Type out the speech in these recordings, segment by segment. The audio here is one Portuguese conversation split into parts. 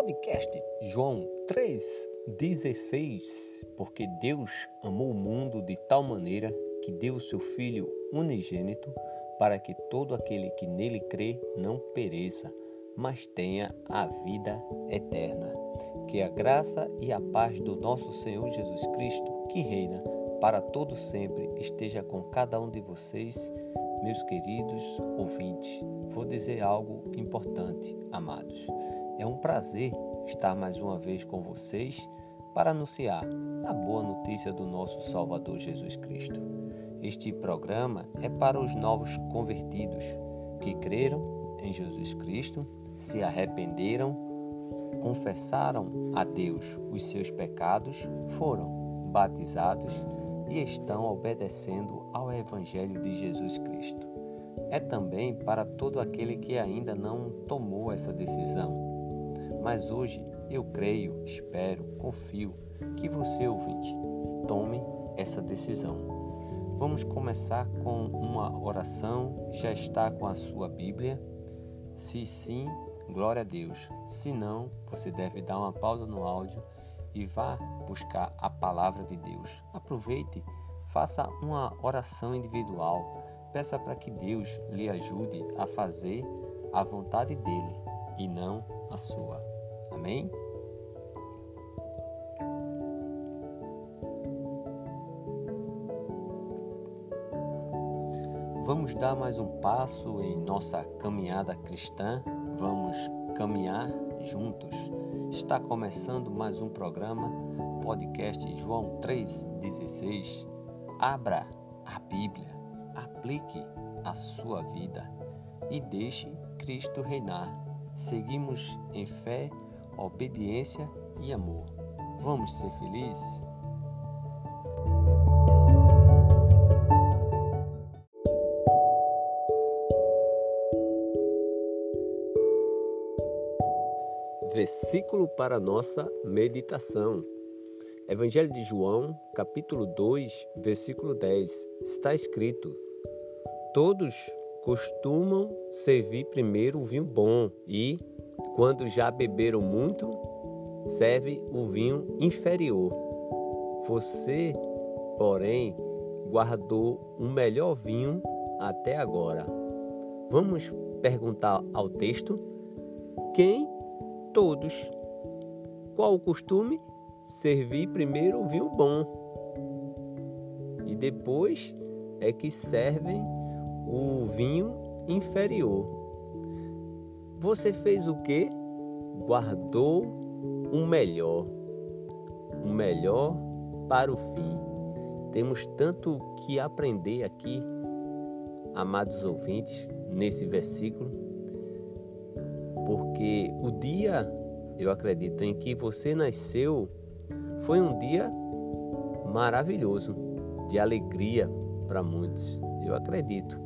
podcast João 3,16 Porque Deus amou o mundo de tal maneira que deu o seu Filho unigênito para que todo aquele que nele crê não pereça, mas tenha a vida eterna. Que a graça e a paz do nosso Senhor Jesus Cristo, que reina para todo sempre, esteja com cada um de vocês, meus queridos ouvintes. Vou dizer algo importante, amados. É um prazer estar mais uma vez com vocês para anunciar a boa notícia do nosso Salvador Jesus Cristo. Este programa é para os novos convertidos que creram em Jesus Cristo, se arrependeram, confessaram a Deus os seus pecados, foram batizados e estão obedecendo ao Evangelho de Jesus Cristo. É também para todo aquele que ainda não tomou essa decisão mas hoje eu creio, espero, confio que você, ouvinte, tome essa decisão. Vamos começar com uma oração. Já está com a sua Bíblia? Se sim, glória a Deus. Se não, você deve dar uma pausa no áudio e vá buscar a palavra de Deus. Aproveite, faça uma oração individual. Peça para que Deus lhe ajude a fazer a vontade dele e não a sua. Amém? Vamos dar mais um passo em nossa caminhada cristã. Vamos caminhar juntos. Está começando mais um programa, podcast João 3,16. Abra a Bíblia, aplique a sua vida e deixe Cristo reinar. Seguimos em fé obediência e amor. Vamos ser felizes? Versículo para nossa meditação. Evangelho de João, capítulo 2, versículo 10. Está escrito: Todos costumam servir primeiro o vinho bom e, quando já beberam muito, serve o vinho inferior. Você, porém, guardou o melhor vinho até agora. Vamos perguntar ao texto: quem? Todos. Qual o costume? Servir primeiro o vinho bom. E depois é que servem o vinho inferior. Você fez o que? Guardou o melhor, o melhor para o fim. Temos tanto que aprender aqui, amados ouvintes, nesse versículo, porque o dia, eu acredito, em que você nasceu foi um dia maravilhoso, de alegria para muitos, eu acredito.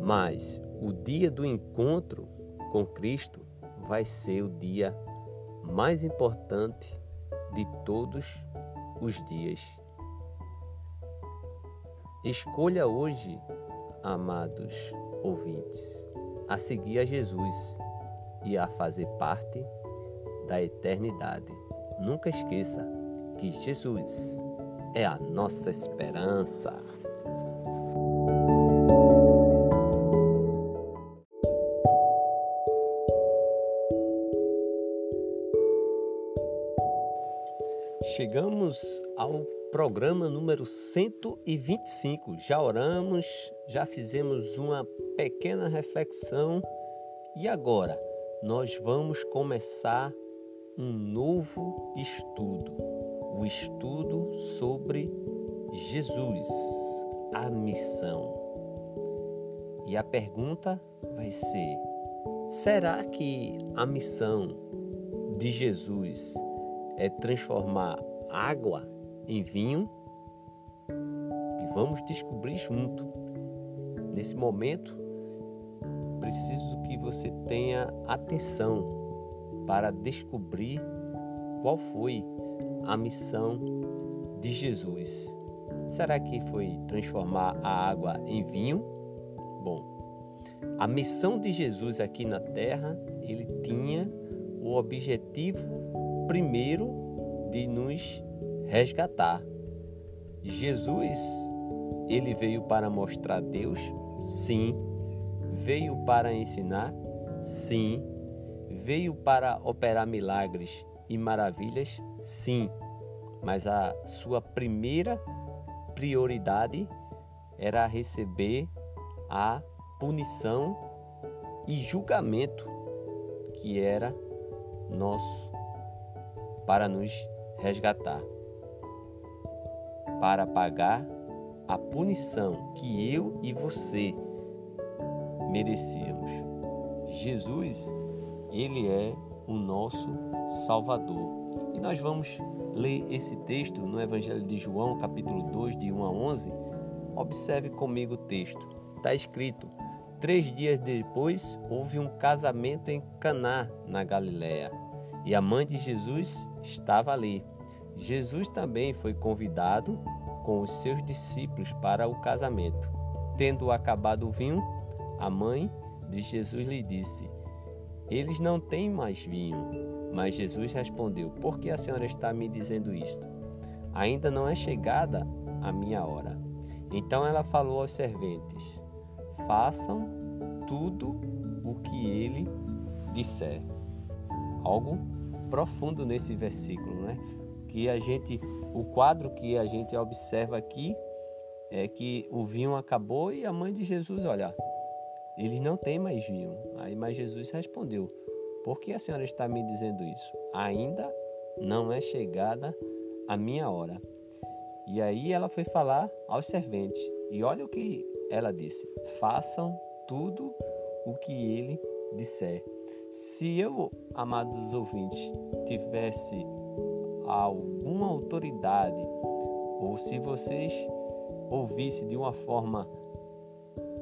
Mas o dia do encontro com Cristo vai ser o dia mais importante de todos os dias. Escolha hoje, amados ouvintes, a seguir a Jesus e a fazer parte da eternidade. Nunca esqueça que Jesus é a nossa esperança. Chegamos ao programa número 125. Já oramos, já fizemos uma pequena reflexão e agora nós vamos começar um novo estudo, o estudo sobre Jesus, a missão. E a pergunta vai ser: será que a missão de Jesus é transformar água em vinho e vamos descobrir junto. Nesse momento, preciso que você tenha atenção para descobrir qual foi a missão de Jesus. Será que foi transformar a água em vinho? Bom, a missão de Jesus aqui na terra, ele tinha o objetivo primeiro de nos resgatar. Jesus, ele veio para mostrar Deus? Sim. Veio para ensinar? Sim. Veio para operar milagres e maravilhas? Sim. Mas a sua primeira prioridade era receber a punição e julgamento que era nosso para nos resgatar, para pagar a punição que eu e você merecíamos. Jesus, ele é o nosso Salvador. E nós vamos ler esse texto no Evangelho de João, capítulo 2, de 1 a 11. Observe comigo o texto. Está escrito: Três dias depois houve um casamento em Caná, na Galiléia, e a mãe de Jesus estava ali. Jesus também foi convidado com os seus discípulos para o casamento. Tendo acabado o vinho, a mãe de Jesus lhe disse: Eles não têm mais vinho. Mas Jesus respondeu: Por que a senhora está me dizendo isto? Ainda não é chegada a minha hora. Então ela falou aos serventes: Façam tudo o que ele disser. Algo profundo nesse versículo, né? Que a gente, o quadro que a gente observa aqui é que o vinho acabou e a mãe de Jesus, olha, eles não têm mais vinho. Aí, mas Jesus respondeu: Por que a senhora está me dizendo isso? Ainda não é chegada a minha hora. E aí ela foi falar aos serventes. E olha o que ela disse: Façam tudo o que ele disser. Se eu, amados ouvintes, tivesse alguma autoridade, ou se vocês ouvissem de uma forma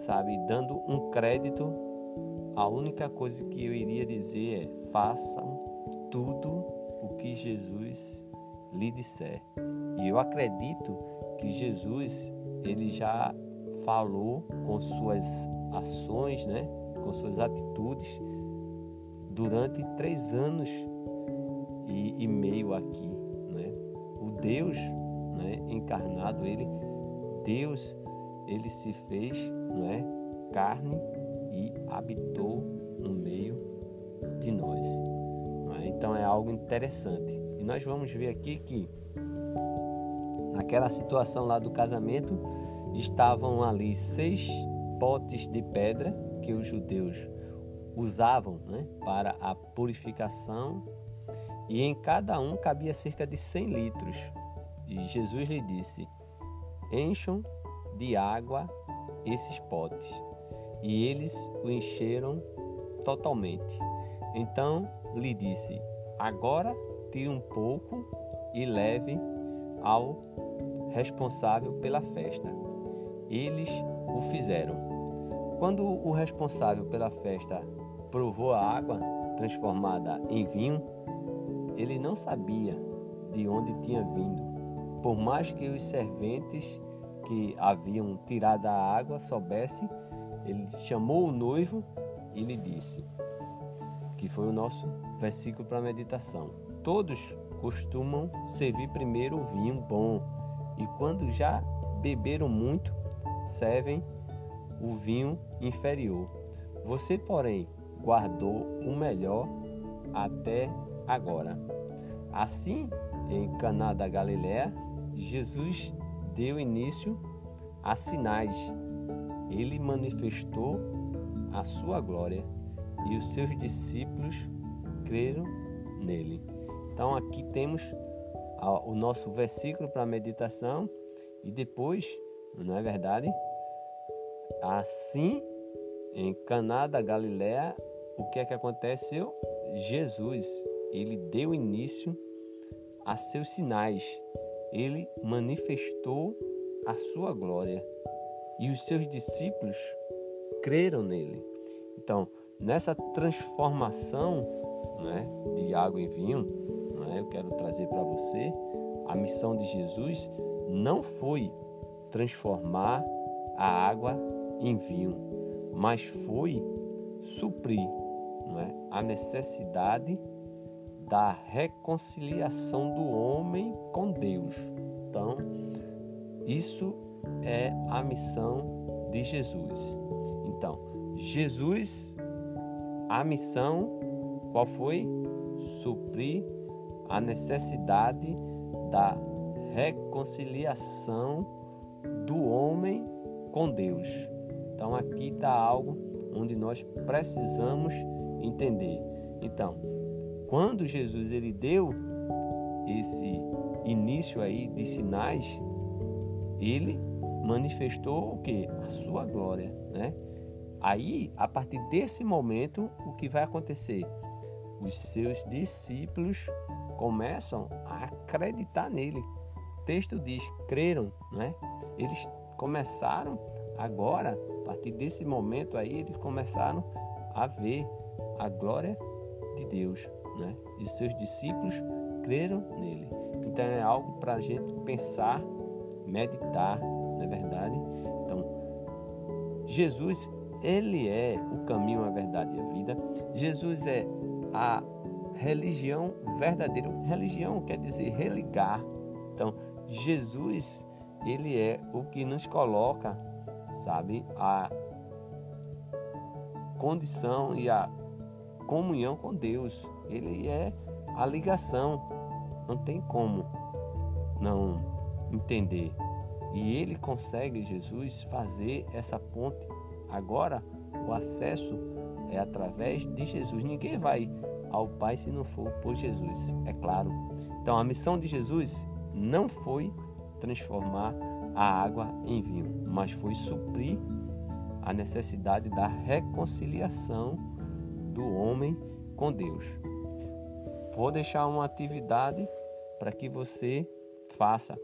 sabe? Dando um crédito, a única coisa que eu iria dizer é: façam tudo o que Jesus lhe disser. E eu acredito que Jesus ele já falou com suas ações, né? com suas atitudes durante três anos e, e meio aqui. Né? O Deus né, encarnado, ele, Deus ele se fez, não é, carne e habitou no meio de nós. É? Então é algo interessante. E nós vamos ver aqui que naquela situação lá do casamento estavam ali seis potes de pedra que os judeus usavam né, para a purificação e em cada um cabia cerca de 100 litros. E Jesus lhe disse: Encham de água esses potes, e eles o encheram totalmente. Então lhe disse: Agora tire um pouco e leve ao responsável pela festa. Eles o fizeram. Quando o responsável pela festa provou a água transformada em vinho, ele não sabia de onde tinha vindo, por mais que os serventes que haviam tirado a água soubesse, ele chamou o noivo e lhe disse, que foi o nosso versículo para meditação. Todos costumam servir primeiro o vinho bom e quando já beberam muito, servem o vinho inferior. Você, porém, guardou o melhor até agora. Assim, em Caná da Galiléia, Jesus deu início a sinais. Ele manifestou a sua glória e os seus discípulos creram nele. Então aqui temos o nosso versículo para meditação e depois, não é verdade? Assim, em Caná da Galiléia, o que é que aconteceu? Jesus, ele deu início a seus sinais ele manifestou a sua glória e os seus discípulos creram nele. Então, nessa transformação né, de água em vinho, né, eu quero trazer para você a missão de Jesus não foi transformar a água em vinho, mas foi suprir é, a necessidade da reconciliação do homem com Deus. Então, isso é a missão de Jesus. Então, Jesus, a missão qual foi? Suprir a necessidade da reconciliação do homem com Deus. Então aqui está algo onde nós precisamos entender. Então, quando Jesus ele deu esse início aí de sinais, ele manifestou o que? A sua glória, né? Aí, a partir desse momento, o que vai acontecer? Os seus discípulos começam a acreditar nele. O texto diz: creram, né? Eles começaram agora, a partir desse momento aí, eles começaram a ver a glória de Deus, né? E seus discípulos creram nele. Então é algo para a gente pensar, meditar, não é verdade? Então, Jesus, ele é o caminho, a verdade e a vida. Jesus é a religião verdadeira. Religião quer dizer religar. Então, Jesus, ele é o que nos coloca, sabe, a condição e a comunhão com Deus. Ele é a ligação. Não tem como não entender. E ele consegue, Jesus, fazer essa ponte. Agora, o acesso é através de Jesus. Ninguém vai ao Pai se não for por Jesus, é claro. Então, a missão de Jesus não foi transformar a água em vinho, mas foi suprir a necessidade da reconciliação do homem com Deus. Vou deixar uma atividade para que você faça.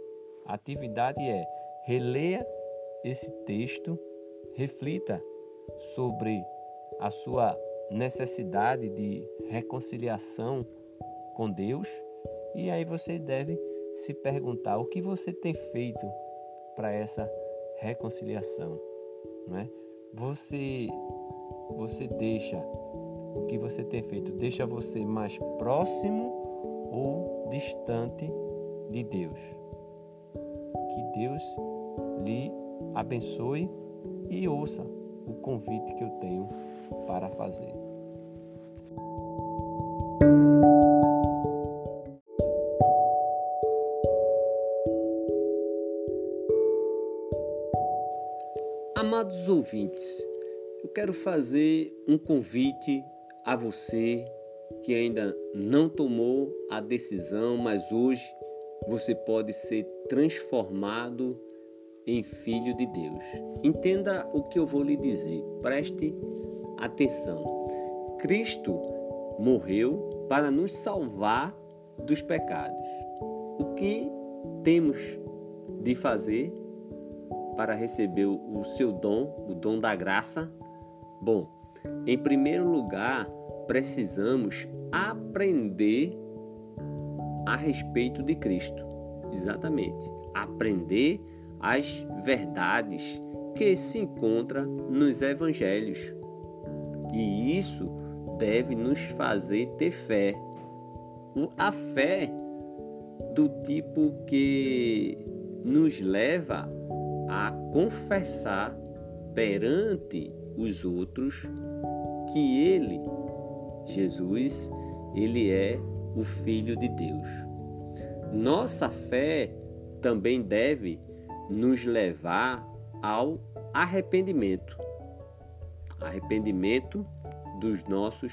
A atividade é releia esse texto, reflita sobre a sua necessidade de reconciliação com Deus e aí você deve se perguntar o que você tem feito para essa reconciliação, não é? Você você deixa o que você tem feito deixa você mais próximo ou distante de Deus. Que Deus lhe abençoe e ouça o convite que eu tenho para fazer. Amados ouvintes, eu quero fazer um convite a você que ainda não tomou a decisão, mas hoje você pode ser transformado em filho de Deus. Entenda o que eu vou lhe dizer. Preste atenção. Cristo morreu para nos salvar dos pecados. O que temos de fazer para receber o seu dom, o dom da graça? Bom, em primeiro lugar, precisamos aprender a respeito de Cristo. Exatamente. Aprender as verdades que se encontram nos evangelhos. E isso deve nos fazer ter fé. A fé do tipo que nos leva a confessar perante os outros que ele, Jesus, ele é o filho de Deus. Nossa fé também deve nos levar ao arrependimento. Arrependimento dos nossos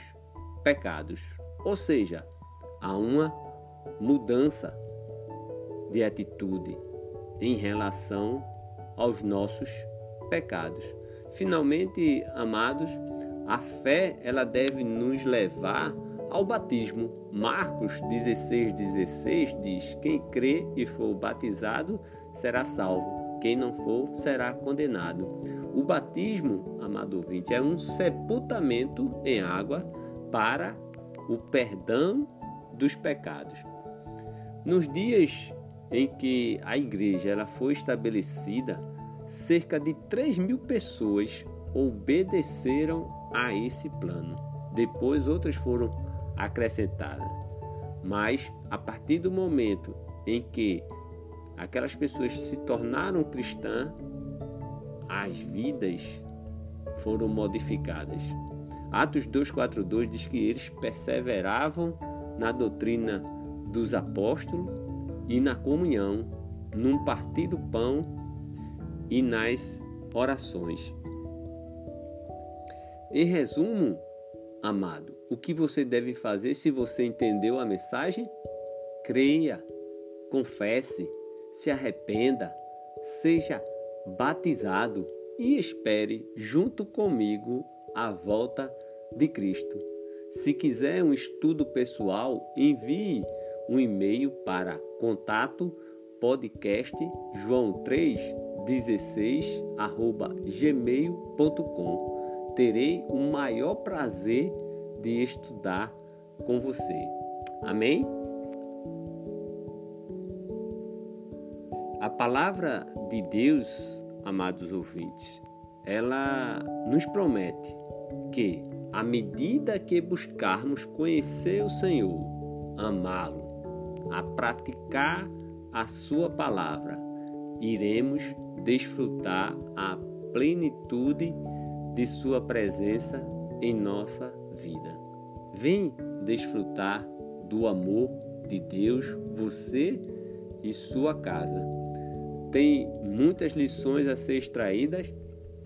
pecados. Ou seja, há uma mudança de atitude em relação aos nossos pecados. Finalmente, amados, a fé ela deve nos levar ao batismo. Marcos 16, 16 diz: Quem crê e for batizado será salvo, quem não for será condenado. O batismo, amado ouvinte, é um sepultamento em água para o perdão dos pecados. Nos dias em que a igreja ela foi estabelecida, cerca de 3 mil pessoas obedeceram a esse plano. Depois outras foram acrescentadas. Mas a partir do momento em que aquelas pessoas se tornaram cristãs, as vidas foram modificadas. Atos 2:42 diz que eles perseveravam na doutrina dos apóstolos e na comunhão, num partir do pão e nas orações. Em resumo, amado, o que você deve fazer se você entendeu a mensagem? Creia, confesse, se arrependa, seja batizado e espere junto comigo a volta de Cristo. Se quiser um estudo pessoal, envie um e-mail para contato podcast joão 316 arroba gmail.com. Terei o maior prazer de estudar com você. Amém? A palavra de Deus, amados ouvintes, ela nos promete que, à medida que buscarmos conhecer o Senhor, amá-lo, a praticar a Sua palavra, iremos desfrutar a plenitude de Sua presença em nossa vida. Vem desfrutar do amor de Deus, você e sua casa. Tem muitas lições a ser extraídas?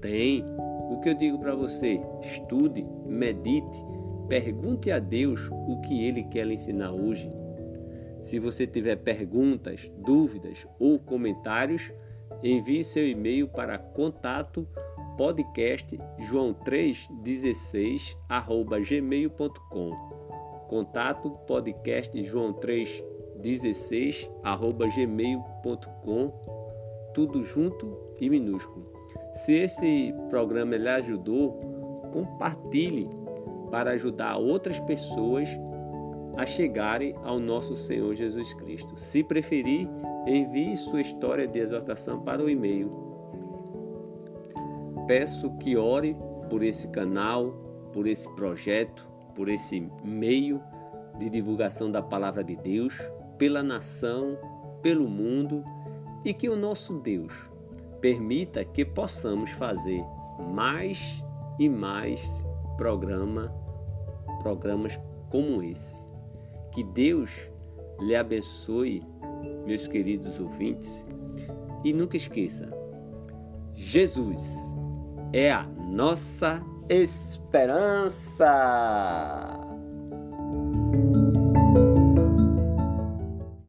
Tem. O que eu digo para você? Estude, medite, pergunte a Deus o que Ele quer lhe ensinar hoje. Se você tiver perguntas, dúvidas ou comentários, envie seu e-mail para contato podcast joão316 arroba gmail.com contato podcast joão316 arroba gmail.com tudo junto e minúsculo se esse programa lhe ajudou compartilhe para ajudar outras pessoas a chegarem ao nosso Senhor Jesus Cristo. Se preferir, envie sua história de exortação para o e-mail. Peço que ore por esse canal, por esse projeto, por esse meio de divulgação da palavra de Deus, pela nação, pelo mundo e que o nosso Deus permita que possamos fazer mais e mais programa, programas como esse. Que Deus lhe abençoe, meus queridos ouvintes, e nunca esqueça: Jesus é a nossa esperança.